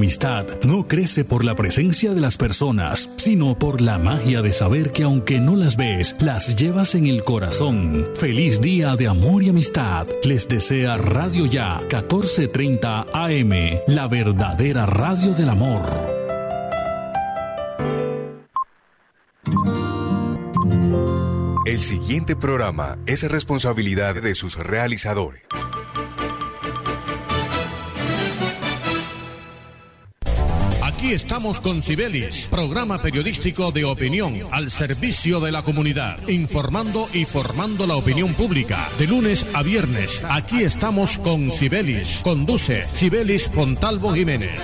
amistad no crece por la presencia de las personas, sino por la magia de saber que aunque no las ves, las llevas en el corazón. Feliz día de amor y amistad. Les desea Radio Ya 1430 AM, la verdadera radio del amor. El siguiente programa es responsabilidad de sus realizadores. Estamos con Cibelis, programa periodístico de opinión al servicio de la comunidad, informando y formando la opinión pública. De lunes a viernes, aquí estamos con Cibelis. Conduce Cibelis Pontalvo Jiménez.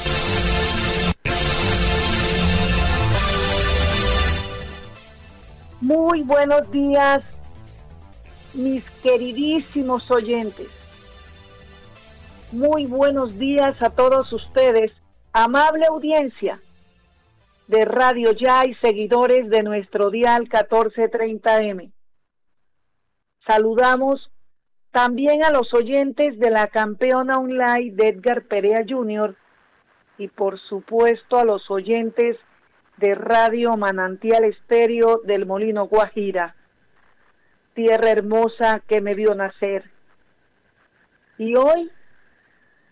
Muy buenos días, mis queridísimos oyentes. Muy buenos días a todos ustedes Amable audiencia de Radio Ya y seguidores de nuestro dial 1430M. Saludamos también a los oyentes de la campeona online de Edgar Perea Jr. y por supuesto a los oyentes de Radio Manantial Estéreo del Molino Guajira, tierra hermosa que me vio nacer. Y hoy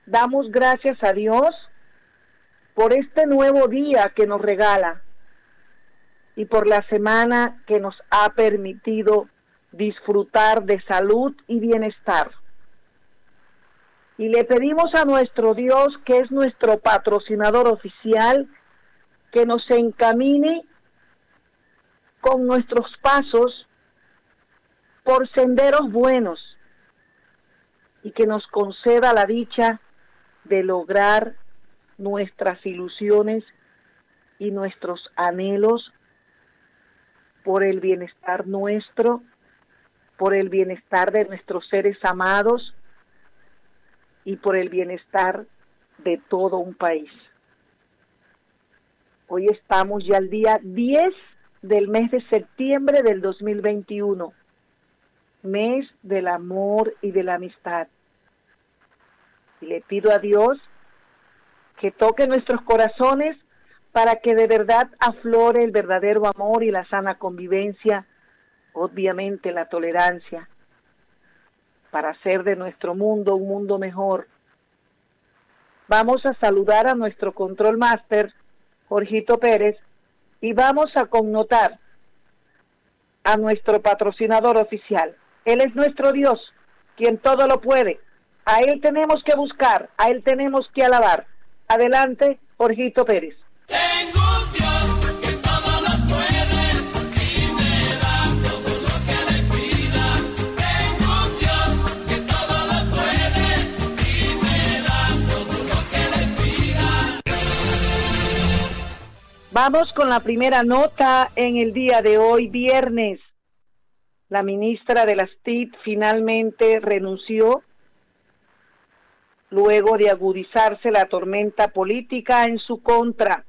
damos gracias a Dios por este nuevo día que nos regala y por la semana que nos ha permitido disfrutar de salud y bienestar. Y le pedimos a nuestro Dios, que es nuestro patrocinador oficial, que nos encamine con nuestros pasos por senderos buenos y que nos conceda la dicha de lograr nuestras ilusiones y nuestros anhelos por el bienestar nuestro, por el bienestar de nuestros seres amados y por el bienestar de todo un país. Hoy estamos ya al día 10 del mes de septiembre del 2021, mes del amor y de la amistad. Y le pido a Dios que toque nuestros corazones para que de verdad aflore el verdadero amor y la sana convivencia, obviamente la tolerancia, para hacer de nuestro mundo un mundo mejor. Vamos a saludar a nuestro control master, Jorgito Pérez, y vamos a connotar a nuestro patrocinador oficial. Él es nuestro Dios, quien todo lo puede. A Él tenemos que buscar, a Él tenemos que alabar. Adelante, Jorgito Pérez. Tengo un Dios que todo lo puede y me da todo lo que le pida. Tengo un Dios que todo lo puede y me da todo lo que le pida. Vamos con la primera nota en el día de hoy, viernes. La ministra de las TIC finalmente renunció luego de agudizarse la tormenta política en su contra,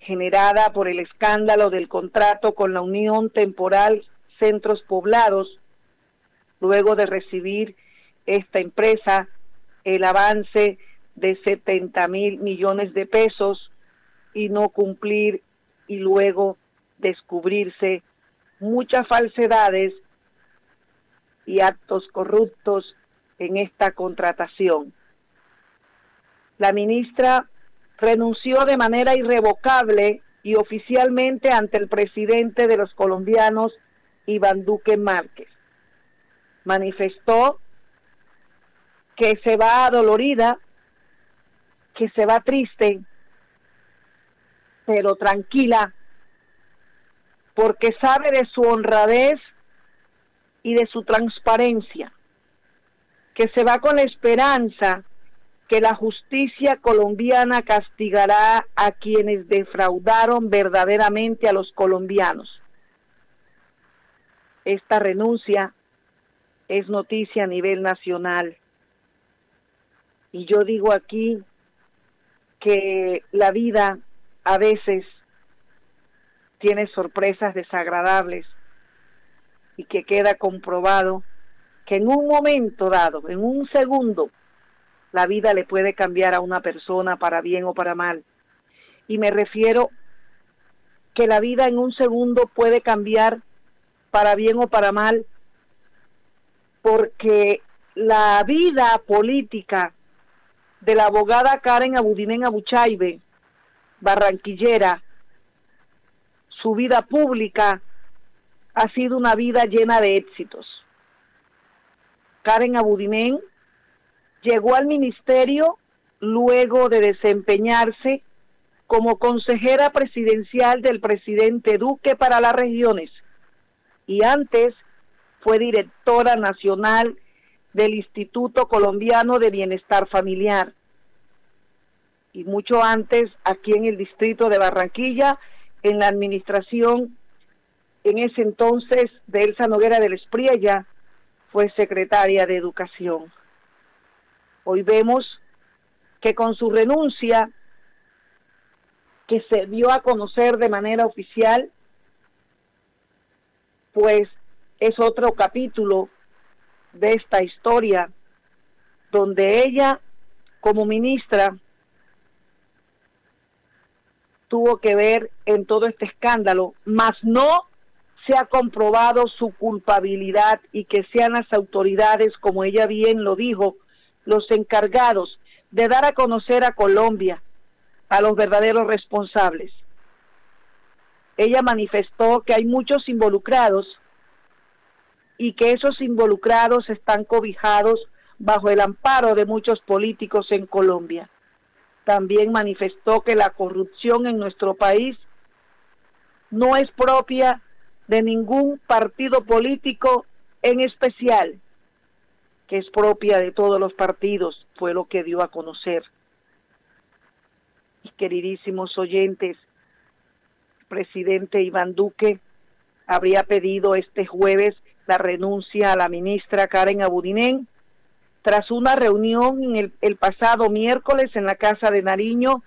generada por el escándalo del contrato con la Unión Temporal Centros Poblados, luego de recibir esta empresa el avance de 70 mil millones de pesos y no cumplir y luego descubrirse muchas falsedades y actos corruptos en esta contratación la ministra renunció de manera irrevocable y oficialmente ante el presidente de los colombianos, Iván Duque Márquez. Manifestó que se va adolorida, que se va triste, pero tranquila, porque sabe de su honradez y de su transparencia, que se va con la esperanza que la justicia colombiana castigará a quienes defraudaron verdaderamente a los colombianos. Esta renuncia es noticia a nivel nacional. Y yo digo aquí que la vida a veces tiene sorpresas desagradables y que queda comprobado que en un momento dado, en un segundo, la vida le puede cambiar a una persona para bien o para mal. Y me refiero que la vida en un segundo puede cambiar para bien o para mal, porque la vida política de la abogada Karen Abudinen Abuchaibe, barranquillera, su vida pública ha sido una vida llena de éxitos. Karen Abudinen llegó al ministerio luego de desempeñarse como consejera presidencial del presidente Duque para las regiones y antes fue directora nacional del Instituto Colombiano de Bienestar Familiar. Y mucho antes, aquí en el distrito de Barranquilla, en la administración, en ese entonces, de Elsa Noguera del Espriella, fue secretaria de Educación. Hoy vemos que con su renuncia, que se dio a conocer de manera oficial, pues es otro capítulo de esta historia donde ella como ministra tuvo que ver en todo este escándalo, mas no se ha comprobado su culpabilidad y que sean las autoridades, como ella bien lo dijo, los encargados de dar a conocer a Colombia a los verdaderos responsables. Ella manifestó que hay muchos involucrados y que esos involucrados están cobijados bajo el amparo de muchos políticos en Colombia. También manifestó que la corrupción en nuestro país no es propia de ningún partido político en especial, que es propia de todos los partidos, fue lo que dio a conocer. Queridísimos oyentes, presidente Iván Duque habría pedido este jueves la renuncia a la ministra Karen Abudinen tras una reunión en el, el pasado miércoles en la Casa de Nariño,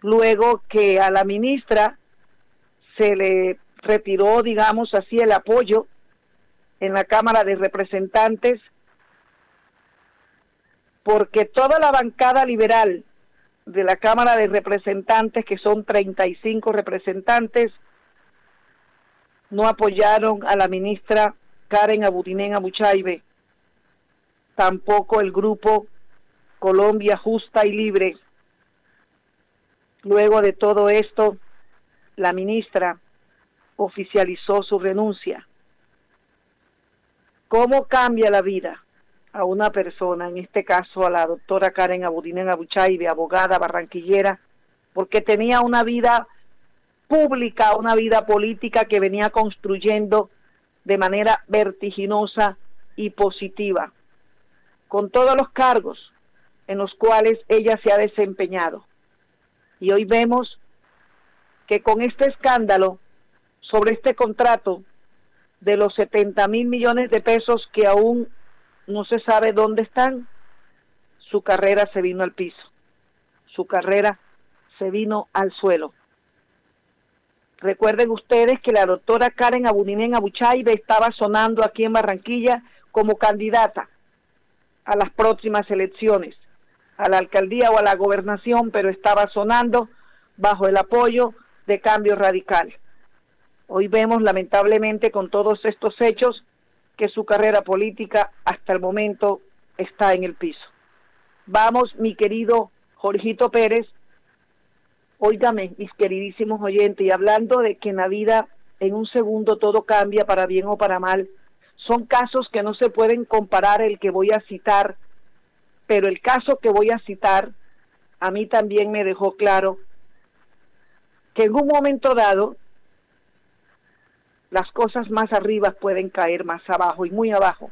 luego que a la ministra se le retiró, digamos así, el apoyo en la Cámara de Representantes, porque toda la bancada liberal de la Cámara de Representantes, que son 35 representantes, no apoyaron a la ministra Karen Abudinen Abuchaibe, tampoco el grupo Colombia Justa y Libre. Luego de todo esto, la ministra oficializó su renuncia. ¿Cómo cambia la vida a una persona, en este caso a la doctora Karen Abudinen Abuchaibe, abogada barranquillera, porque tenía una vida pública, una vida política que venía construyendo de manera vertiginosa y positiva, con todos los cargos en los cuales ella se ha desempeñado. Y hoy vemos que con este escándalo sobre este contrato de los 70 mil millones de pesos que aún no se sabe dónde están, su carrera se vino al piso, su carrera se vino al suelo. Recuerden ustedes que la doctora Karen Abuninen Abuchaibe estaba sonando aquí en Barranquilla como candidata a las próximas elecciones, a la alcaldía o a la gobernación, pero estaba sonando bajo el apoyo de Cambio Radical. Hoy vemos lamentablemente con todos estos hechos que su carrera política hasta el momento está en el piso. Vamos, mi querido Jorgito Pérez, Óigame, mis queridísimos oyentes, y hablando de que en la vida en un segundo todo cambia para bien o para mal, son casos que no se pueden comparar el que voy a citar, pero el caso que voy a citar a mí también me dejó claro que en un momento dado las cosas más arriba pueden caer más abajo y muy abajo.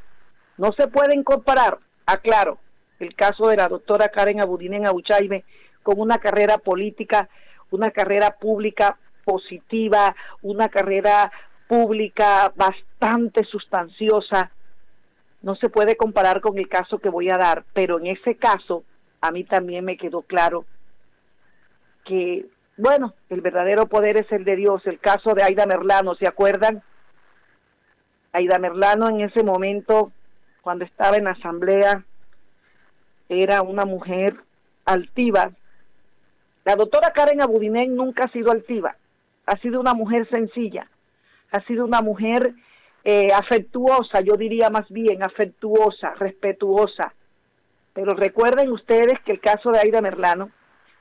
No se pueden comparar, aclaro, el caso de la doctora Karen Abudinen Abuchaibe con una carrera política, una carrera pública positiva, una carrera pública bastante sustanciosa. No se puede comparar con el caso que voy a dar, pero en ese caso a mí también me quedó claro que, bueno, el verdadero poder es el de Dios. El caso de Aida Merlano, ¿se acuerdan? Aida Merlano en ese momento, cuando estaba en asamblea, era una mujer altiva. La doctora Karen Abudinen nunca ha sido altiva, ha sido una mujer sencilla, ha sido una mujer eh, afectuosa, yo diría más bien afectuosa, respetuosa. Pero recuerden ustedes que el caso de Aida Merlano,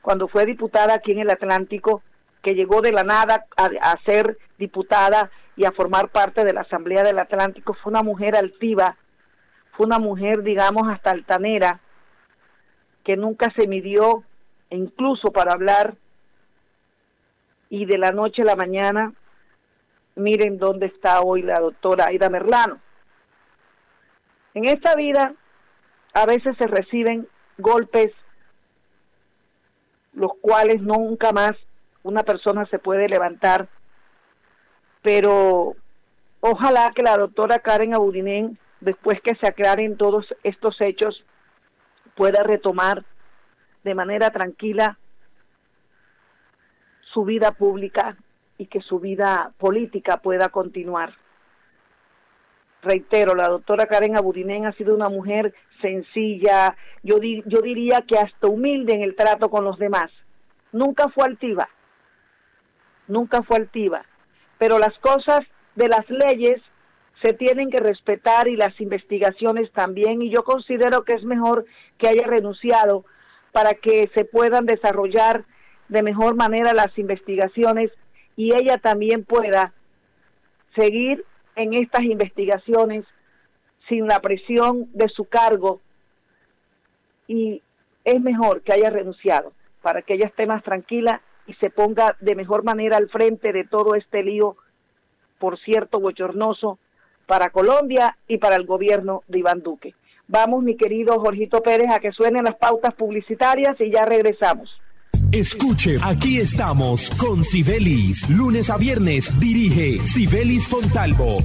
cuando fue diputada aquí en el Atlántico, que llegó de la nada a, ser diputada y a formar parte de la Asamblea del Atlántico, fue una mujer altiva, fue una mujer, digamos, hasta altanera, que nunca se midió, incluso para hablar, y de la noche a la mañana, miren dónde está hoy la doctora Aida Merlano. En esta vida a veces se reciben golpes los cuales nunca más una persona se puede levantar, pero ojalá que la doctora Karen Abudinen, después que se aclaren todos estos hechos, pueda retomar de manera tranquila su vida pública y que su vida política pueda continuar. Reitero, la doctora Karen Abudinen ha sido una mujer sencilla, yo, yo diría que hasta humilde en el trato con los demás. Nunca fue altiva, nunca fue altiva, pero las cosas de las leyes se tienen que respetar y las investigaciones también y yo considero que es mejor que haya renunciado para que se puedan desarrollar de mejor manera las investigaciones y ella también pueda seguir en estas investigaciones sin la presión de su cargo y es mejor que haya renunciado para que ella esté más tranquila y se ponga de mejor manera al frente de todo este lío, por cierto, bochornoso para Colombia y para el gobierno de Iván Duque. Vamos, mi querido Jorgito Pérez, a que suenen las pautas publicitarias y ya regresamos. Escuche, aquí estamos con Sibelis. Lunes a viernes dirige Sibelis Fontalvo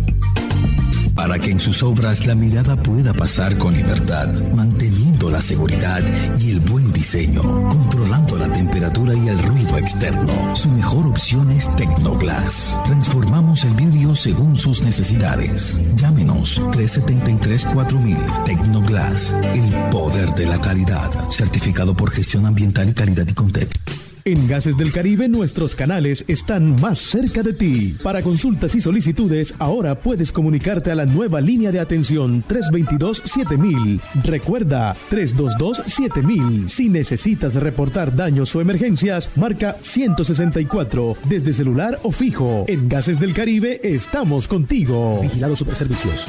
para que en sus obras la mirada pueda pasar con libertad, manteniendo la seguridad y el buen diseño, controlando la temperatura y el ruido externo. Su mejor opción es Tecnoglass. Transformamos el vidrio según sus necesidades. Llámenos 373-4000 Tecnoglass, el poder de la calidad, certificado por gestión ambiental y calidad y Contec. En Gases del Caribe nuestros canales están más cerca de ti. Para consultas y solicitudes, ahora puedes comunicarte a la nueva línea de atención 322-7000. Recuerda, 322-7000. Si necesitas reportar daños o emergencias, marca 164 desde celular o fijo. En Gases del Caribe estamos contigo. Vigilado Superservicios.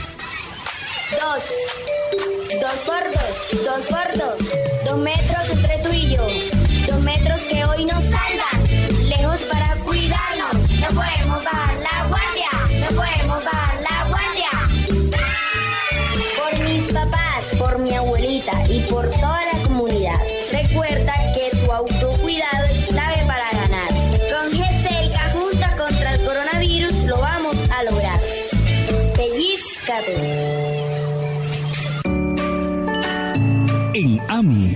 Dos. Dos por dos. Dos por dos. Dos metros entre hoy nos salvan. Lejos para cuidarnos. No podemos bajar la guardia. No podemos bajar la guardia. Por mis papás, por mi abuelita y por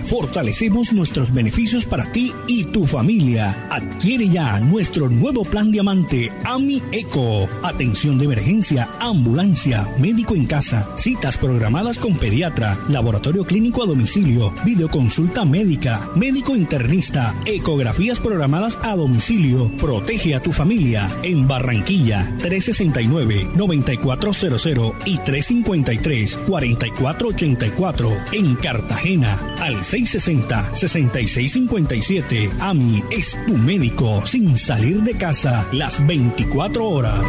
fortalecemos nuestros beneficios para ti y tu familia. Adquiere ya nuestro nuevo plan diamante AMI Eco. Atención de emergencia, ambulancia, médico en casa, citas programadas con pediatra, laboratorio clínico a domicilio, videoconsulta médica, médico internista, ecografías programadas a domicilio. Protege a tu familia en Barranquilla 369-9400 y 353-4484 en Cartagena al 660-6657. AMI es tu médico sin salir de casa las 24 horas.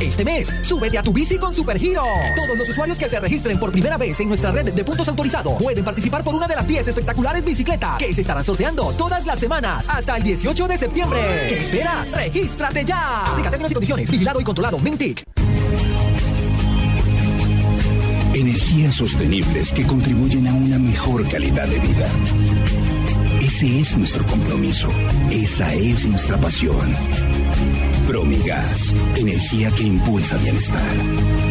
Este mes, súbete a tu bici con Supergiro. Todos los usuarios que se registren por primera vez en nuestra red de puntos autorizados pueden participar por una de las 10 espectaculares bicicletas que se estarán sorteando todas las semanas hasta el 18 de septiembre. ¿Qué esperas? ¡Regístrate ya! Aplica términos y condiciones. Vigilado y controlado. Mintic. Energías sostenibles que contribuyen a una mejor calidad de vida. Ese es nuestro compromiso. Esa es nuestra pasión. Promigas, energía que impulsa bienestar.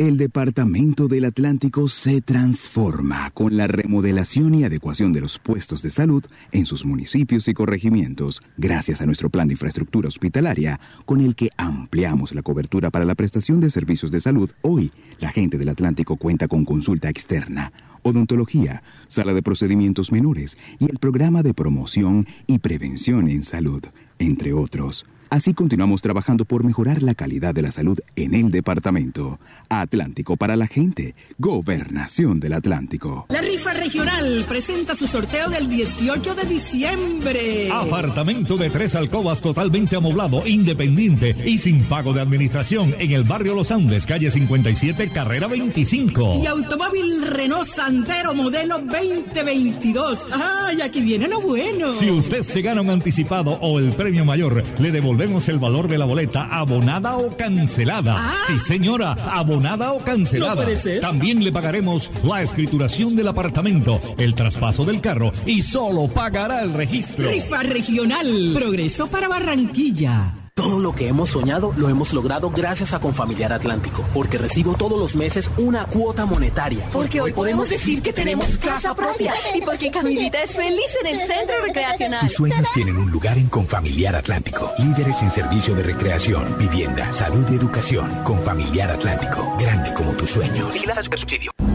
El Departamento del Atlántico se transforma con la remodelación y adecuación de los puestos de salud en sus municipios y corregimientos, gracias a nuestro plan de infraestructura hospitalaria, con el que ampliamos la cobertura para la prestación de servicios de salud. Hoy, la gente del Atlántico cuenta con consulta externa, odontología, sala de procedimientos menores y el programa de promoción y prevención en salud, entre otros. Así continuamos trabajando por mejorar la calidad de la salud en el departamento. Atlántico para la gente. Gobernación del Atlántico. La rifa regional presenta su sorteo del 18 de diciembre. Apartamento de tres alcobas totalmente amoblado, independiente y sin pago de administración en el barrio Los Andes, calle 57, carrera 25. Y automóvil Renault Santero modelo 2022. ¡Ay, aquí viene lo bueno! Si usted se gana un anticipado o el premio mayor, le devolvemos Vemos el valor de la boleta abonada o cancelada. Ah. Sí, señora, abonada o cancelada. No puede ser. También le pagaremos la escrituración del apartamento, el traspaso del carro y solo pagará el registro. Rifa regional. Progreso para Barranquilla. Todo lo que hemos soñado lo hemos logrado gracias a Confamiliar Atlántico, porque recibo todos los meses una cuota monetaria. Porque hoy podemos decir que tenemos casa propia y porque Camilita es feliz en el centro recreacional. Tus sueños tienen un lugar en Confamiliar Atlántico. Líderes en servicio de recreación, vivienda, salud y educación. Confamiliar Atlántico. Grande como tus sueños.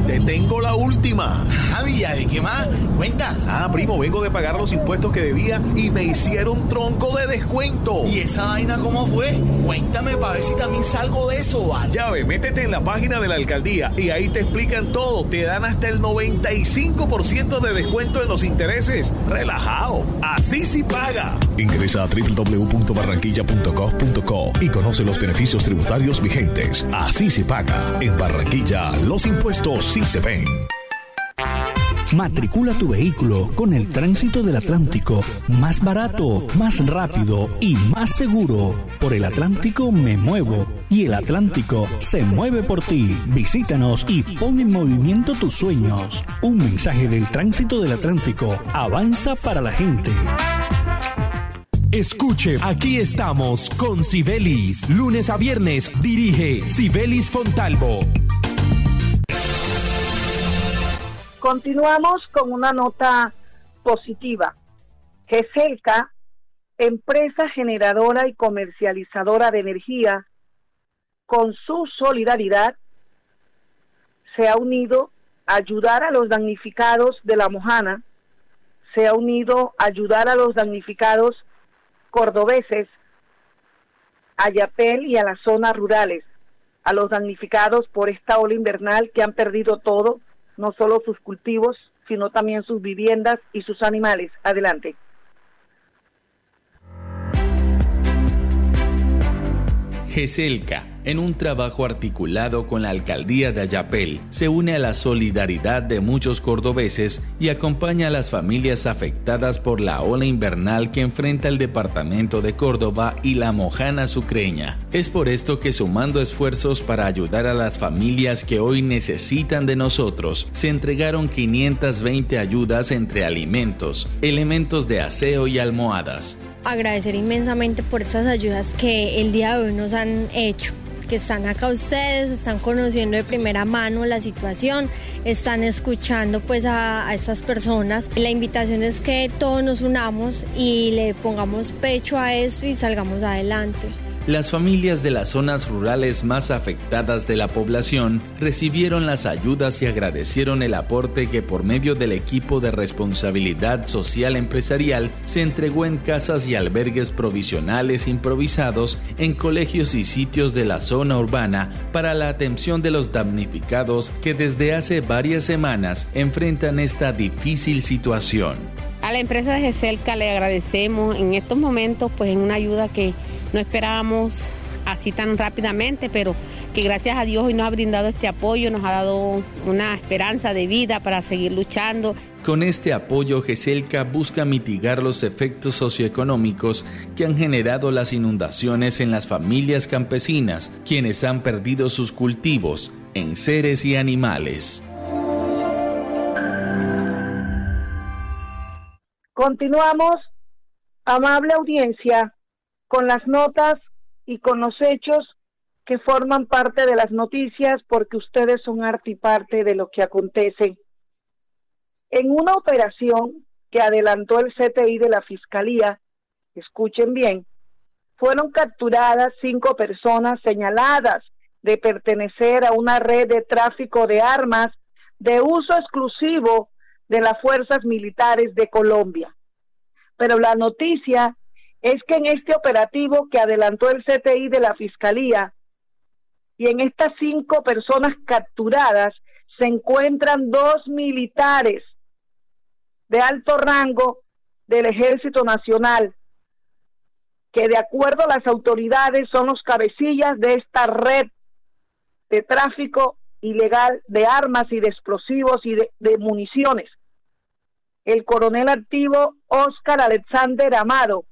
Te tengo la última. Ah, Villa, ¿de qué más? Cuenta. Ah, primo, vengo de pagar los impuestos que debía y me hicieron tronco de descuento. ¿Y esa vaina cómo fue? Cuéntame para ver si también salgo de eso, ¿vale? Ya ve, métete en la página de la alcaldía y ahí te explican todo. Te dan hasta el 95% de descuento en los intereses. Relajado. Así sí paga. Ingresa a www.barranquilla.gov.co y conoce los beneficios tributarios vigentes. Así se paga. En Barranquilla, los impuestos sí se ven. Matricula tu vehículo con el tránsito del Atlántico. Más barato, más rápido y más seguro. Por el Atlántico me muevo y el Atlántico se mueve por ti. Visítanos y pon en movimiento tus sueños. Un mensaje del tránsito del Atlántico. Avanza para la gente. Escuche, aquí estamos con Sibelis. Lunes a viernes dirige Sibelis Fontalvo. Continuamos con una nota positiva. GESELCA, empresa generadora y comercializadora de energía, con su solidaridad, se ha unido a ayudar a los damnificados de la Mojana, se ha unido a ayudar a los damnificados cordobeses, a Yapel y a las zonas rurales, a los damnificados por esta ola invernal que han perdido todo, no solo sus cultivos, sino también sus viviendas y sus animales. Adelante. GESELCA, en un trabajo articulado con la alcaldía de Ayapel, se une a la solidaridad de muchos cordobeses y acompaña a las familias afectadas por la ola invernal que enfrenta el departamento de Córdoba y la Mojana Sucreña. Es por esto que sumando esfuerzos para ayudar a las familias que hoy necesitan de nosotros, se entregaron 520 ayudas entre alimentos, elementos de aseo y almohadas agradecer inmensamente por estas ayudas que el día de hoy nos han hecho que están acá ustedes, están conociendo de primera mano la situación, están escuchando pues a, a, estas personas. La invitación es que todos nos unamos y le pongamos pecho a esto y salgamos adelante. Las familias de las zonas rurales más afectadas de la población recibieron las ayudas y agradecieron el aporte que por medio del equipo de responsabilidad social empresarial se entregó en casas y albergues provisionales improvisados en colegios y sitios de la zona urbana para la atención de los damnificados que desde hace varias semanas enfrentan esta difícil situación. A la empresa de GESELCA le agradecemos en estos momentos pues en una ayuda que no esperábamos así tan rápidamente, pero que gracias a Dios hoy nos ha brindado este apoyo, nos ha dado una esperanza de vida para seguir luchando. Con este apoyo, GESELCA busca mitigar los efectos socioeconómicos que han generado las inundaciones en las familias campesinas, quienes han perdido sus cultivos en seres y animales. Continuamos, amable audiencia, con las notas y con los hechos que forman parte de las noticias porque ustedes son arte y parte de lo que acontece. En una operación que adelantó el CTI de la Fiscalía, escuchen bien, fueron capturadas cinco personas señaladas de pertenecer a una red de tráfico de armas de uso exclusivo de las fuerzas militares de Colombia. Pero la noticia es que en este operativo que adelantó el CTI de la Fiscalía y en estas cinco personas capturadas se encuentran dos militares de alto rango del Ejército Nacional, que de acuerdo a las autoridades son los cabecillas de esta red de tráfico ilegal de armas y de explosivos y de, municiones. El coronel activo Oscar Alexander Amado,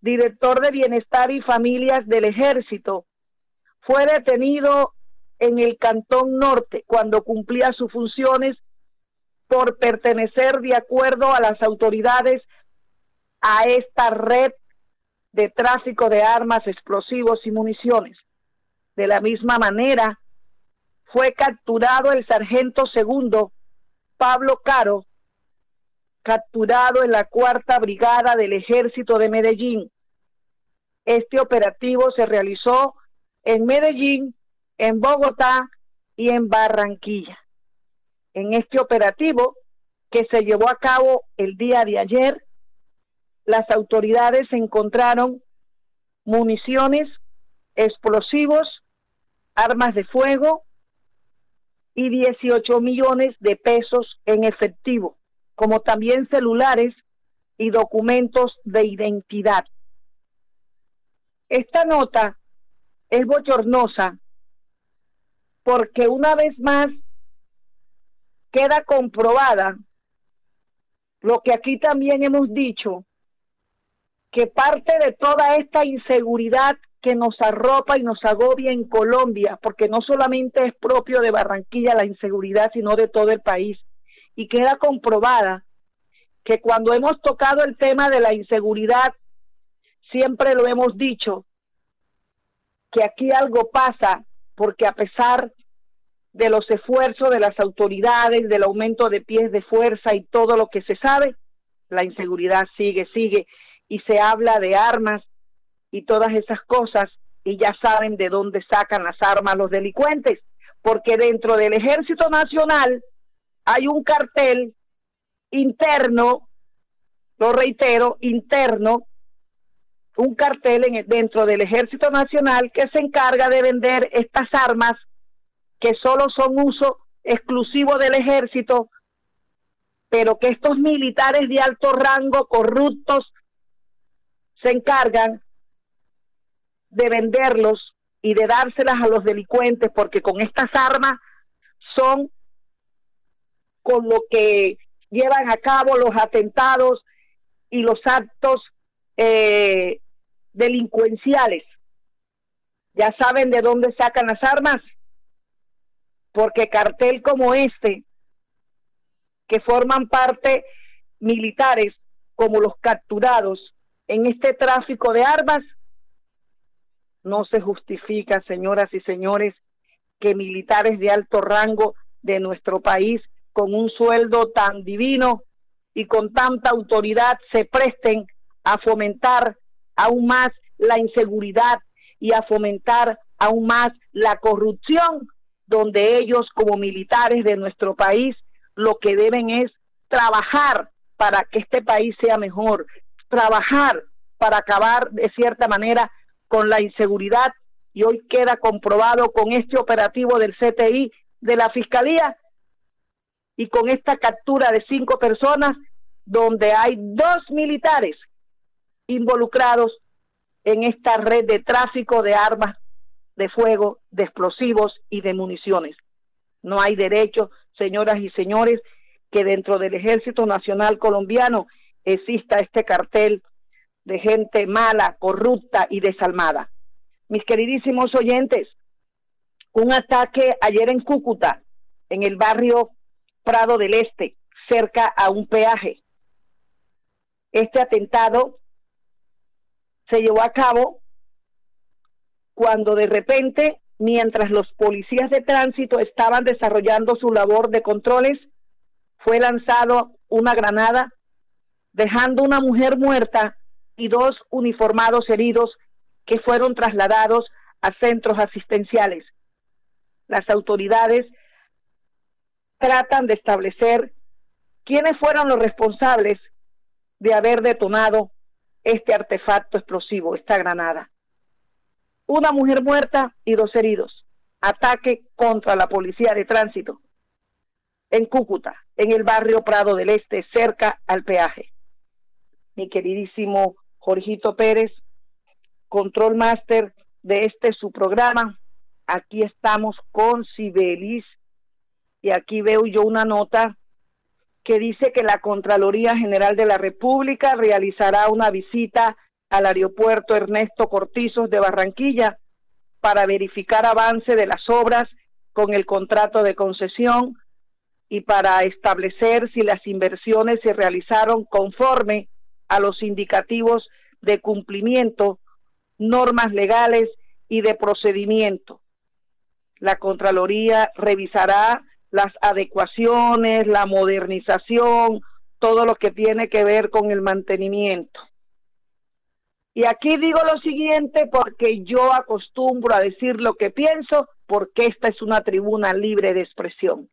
director de Bienestar y Familias del Ejército, fue detenido en el Cantón Norte cuando cumplía sus funciones por pertenecer de acuerdo a las autoridades a esta red de tráfico de armas, explosivos y municiones. De la misma manera, fue capturado el sargento segundo Pablo Caro, capturado en la cuarta brigada del ejército de Medellín. Este operativo se realizó en Medellín, en Bogotá y en Barranquilla. En este operativo que se llevó a cabo el día de ayer, las autoridades encontraron municiones, explosivos, armas de fuego y 18 millones de pesos en efectivo, como también celulares y documentos de identidad. Esta nota es bochornosa porque una vez más queda comprobada lo que aquí también hemos dicho, que parte de toda esta inseguridad que nos arropa y nos agobia en Colombia, porque no solamente es propio de Barranquilla la inseguridad, sino de todo el país. Y queda comprobada que cuando hemos tocado el tema de la inseguridad, siempre lo hemos dicho, que aquí algo pasa, porque a pesar de los esfuerzos de las autoridades, del aumento de pies de fuerza y todo lo que se sabe, la inseguridad sigue, sigue, y se habla de armas y todas esas cosas, y ya saben de dónde sacan las armas los delincuentes, porque dentro del Ejército Nacional hay un cartel interno, lo reitero, interno, un cartel en, dentro del Ejército Nacional que se encarga de vender estas armas que solo son uso exclusivo del ejército, pero que estos militares de alto rango corruptos se encargan de venderlos y de dárselas a los delincuentes, porque con estas armas son con lo que llevan a cabo los atentados y los actos eh, delincuenciales. Ya saben de dónde sacan las armas, porque cartel como este, que forman parte militares como los capturados en este tráfico de armas, no se justifica, señoras y señores, que militares de alto rango de nuestro país, con un sueldo tan divino y con tanta autoridad, se presten a fomentar aún más la inseguridad y a fomentar aún más la corrupción, donde ellos como militares de nuestro país lo que deben es trabajar para que este país sea mejor, trabajar para acabar de cierta manera con la inseguridad. Y hoy queda comprobado con este operativo del CTI de la Fiscalía y con esta captura de cinco personas donde hay dos militares involucrados en esta red de tráfico de armas de fuego, de explosivos y de municiones. No hay derecho, señoras y señores, que dentro del Ejército Nacional Colombiano exista este cartel de gente mala, corrupta y desalmada. Mis queridísimos oyentes, un ataque ayer en Cúcuta, en el barrio Prado del Este, cerca a un peaje. Este atentado se llevó a cabo cuando de repente, mientras los policías de tránsito estaban desarrollando su labor de controles, fue lanzado una granada, dejando una mujer muerta y dos uniformados heridos que fueron trasladados a centros asistenciales. Las autoridades tratan de establecer quiénes fueron los responsables de haber detonado este artefacto explosivo, esta granada. Una mujer muerta y dos heridos. Ataque contra la policía de tránsito en Cúcuta, en el barrio Prado del Este, cerca al peaje. Mi queridísimo Jorgito Pérez, control master de este su programa. Aquí estamos con Sibelis y aquí veo yo una nota que dice que la Contraloría General de la República realizará una visita al aeropuerto Ernesto Cortizos de Barranquilla para verificar avance de las obras con el contrato de concesión y para establecer si las inversiones se realizaron conforme a los indicativos de cumplimiento, normas legales y de procedimiento. La Contraloría revisará las adecuaciones, la modernización, todo lo que tiene que ver con el mantenimiento. Y aquí digo lo siguiente porque yo acostumbro a decir lo que pienso, porque esta es una tribuna libre de expresión.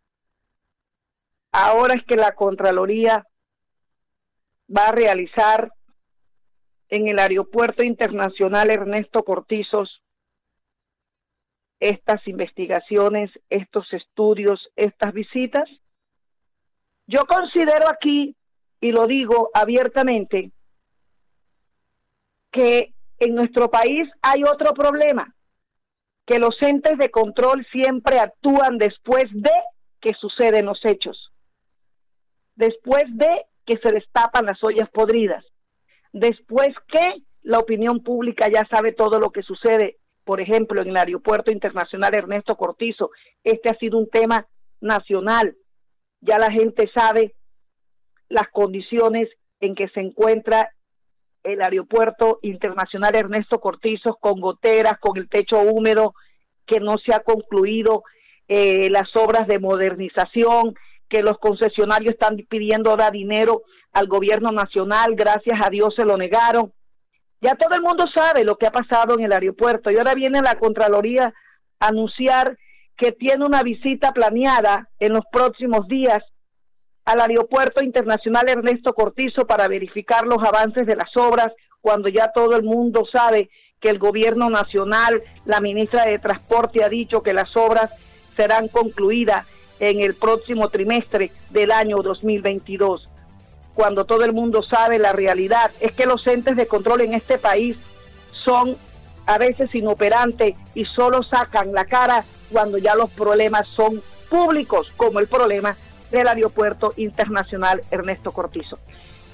Ahora es que la Contraloría va a realizar en el Aeropuerto Internacional Ernesto Cortizos estas investigaciones, estos estudios, estas visitas? Yo considero aquí, y lo digo abiertamente, que en nuestro país hay otro problema, que los entes de control siempre actúan después de que suceden los hechos, después de que se destapan las ollas podridas, después que la opinión pública ya sabe todo lo que sucede por ejemplo, en el Aeropuerto Internacional Ernesto Cortizo, este ha sido un tema nacional. Ya la gente sabe las condiciones en que se encuentra el Aeropuerto Internacional Ernesto Cortizo con goteras, con el techo húmedo, que no se ha concluido eh, las obras de modernización, que los concesionarios están pidiendo dar dinero al gobierno nacional, gracias a Dios se lo negaron. Ya todo el mundo sabe lo que ha pasado en el aeropuerto. Y ahora viene la Contraloría a anunciar que tiene una visita planeada en los próximos días al Aeropuerto Internacional Ernesto Cortizo para verificar los avances de las obras cuando ya todo el mundo sabe que el gobierno nacional, la ministra de Transporte ha dicho que las obras serán concluidas en el próximo trimestre del año 2022 cuando todo el mundo sabe la realidad, es que los entes de control en este país son a veces inoperantes y solo sacan la cara cuando ya los problemas son públicos, como el problema del Aeropuerto Internacional Ernesto Cortizo.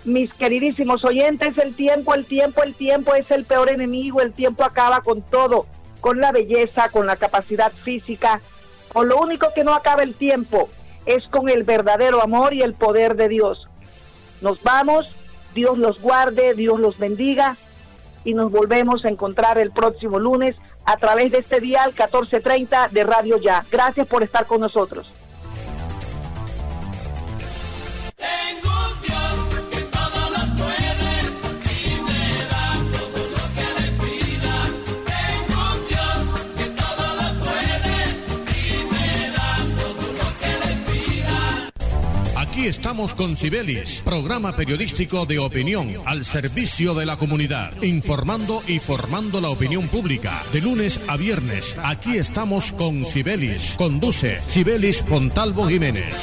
Mis queridísimos oyentes, el tiempo, el tiempo, el tiempo es el peor enemigo, el tiempo acaba con todo, con la belleza, con la capacidad física, con lo único que no acaba el tiempo es con el verdadero amor y el poder de Dios. Nos vamos, Dios los guarde, Dios los bendiga y nos volvemos a encontrar el próximo lunes a través de este dial 1430 de Radio Ya. Gracias por estar con nosotros. Aquí estamos con Cibelis, programa periodístico de opinión al servicio de la comunidad, informando y formando la opinión pública. De lunes a viernes, aquí estamos con Cibelis. Conduce Cibelis Pontalvo Jiménez.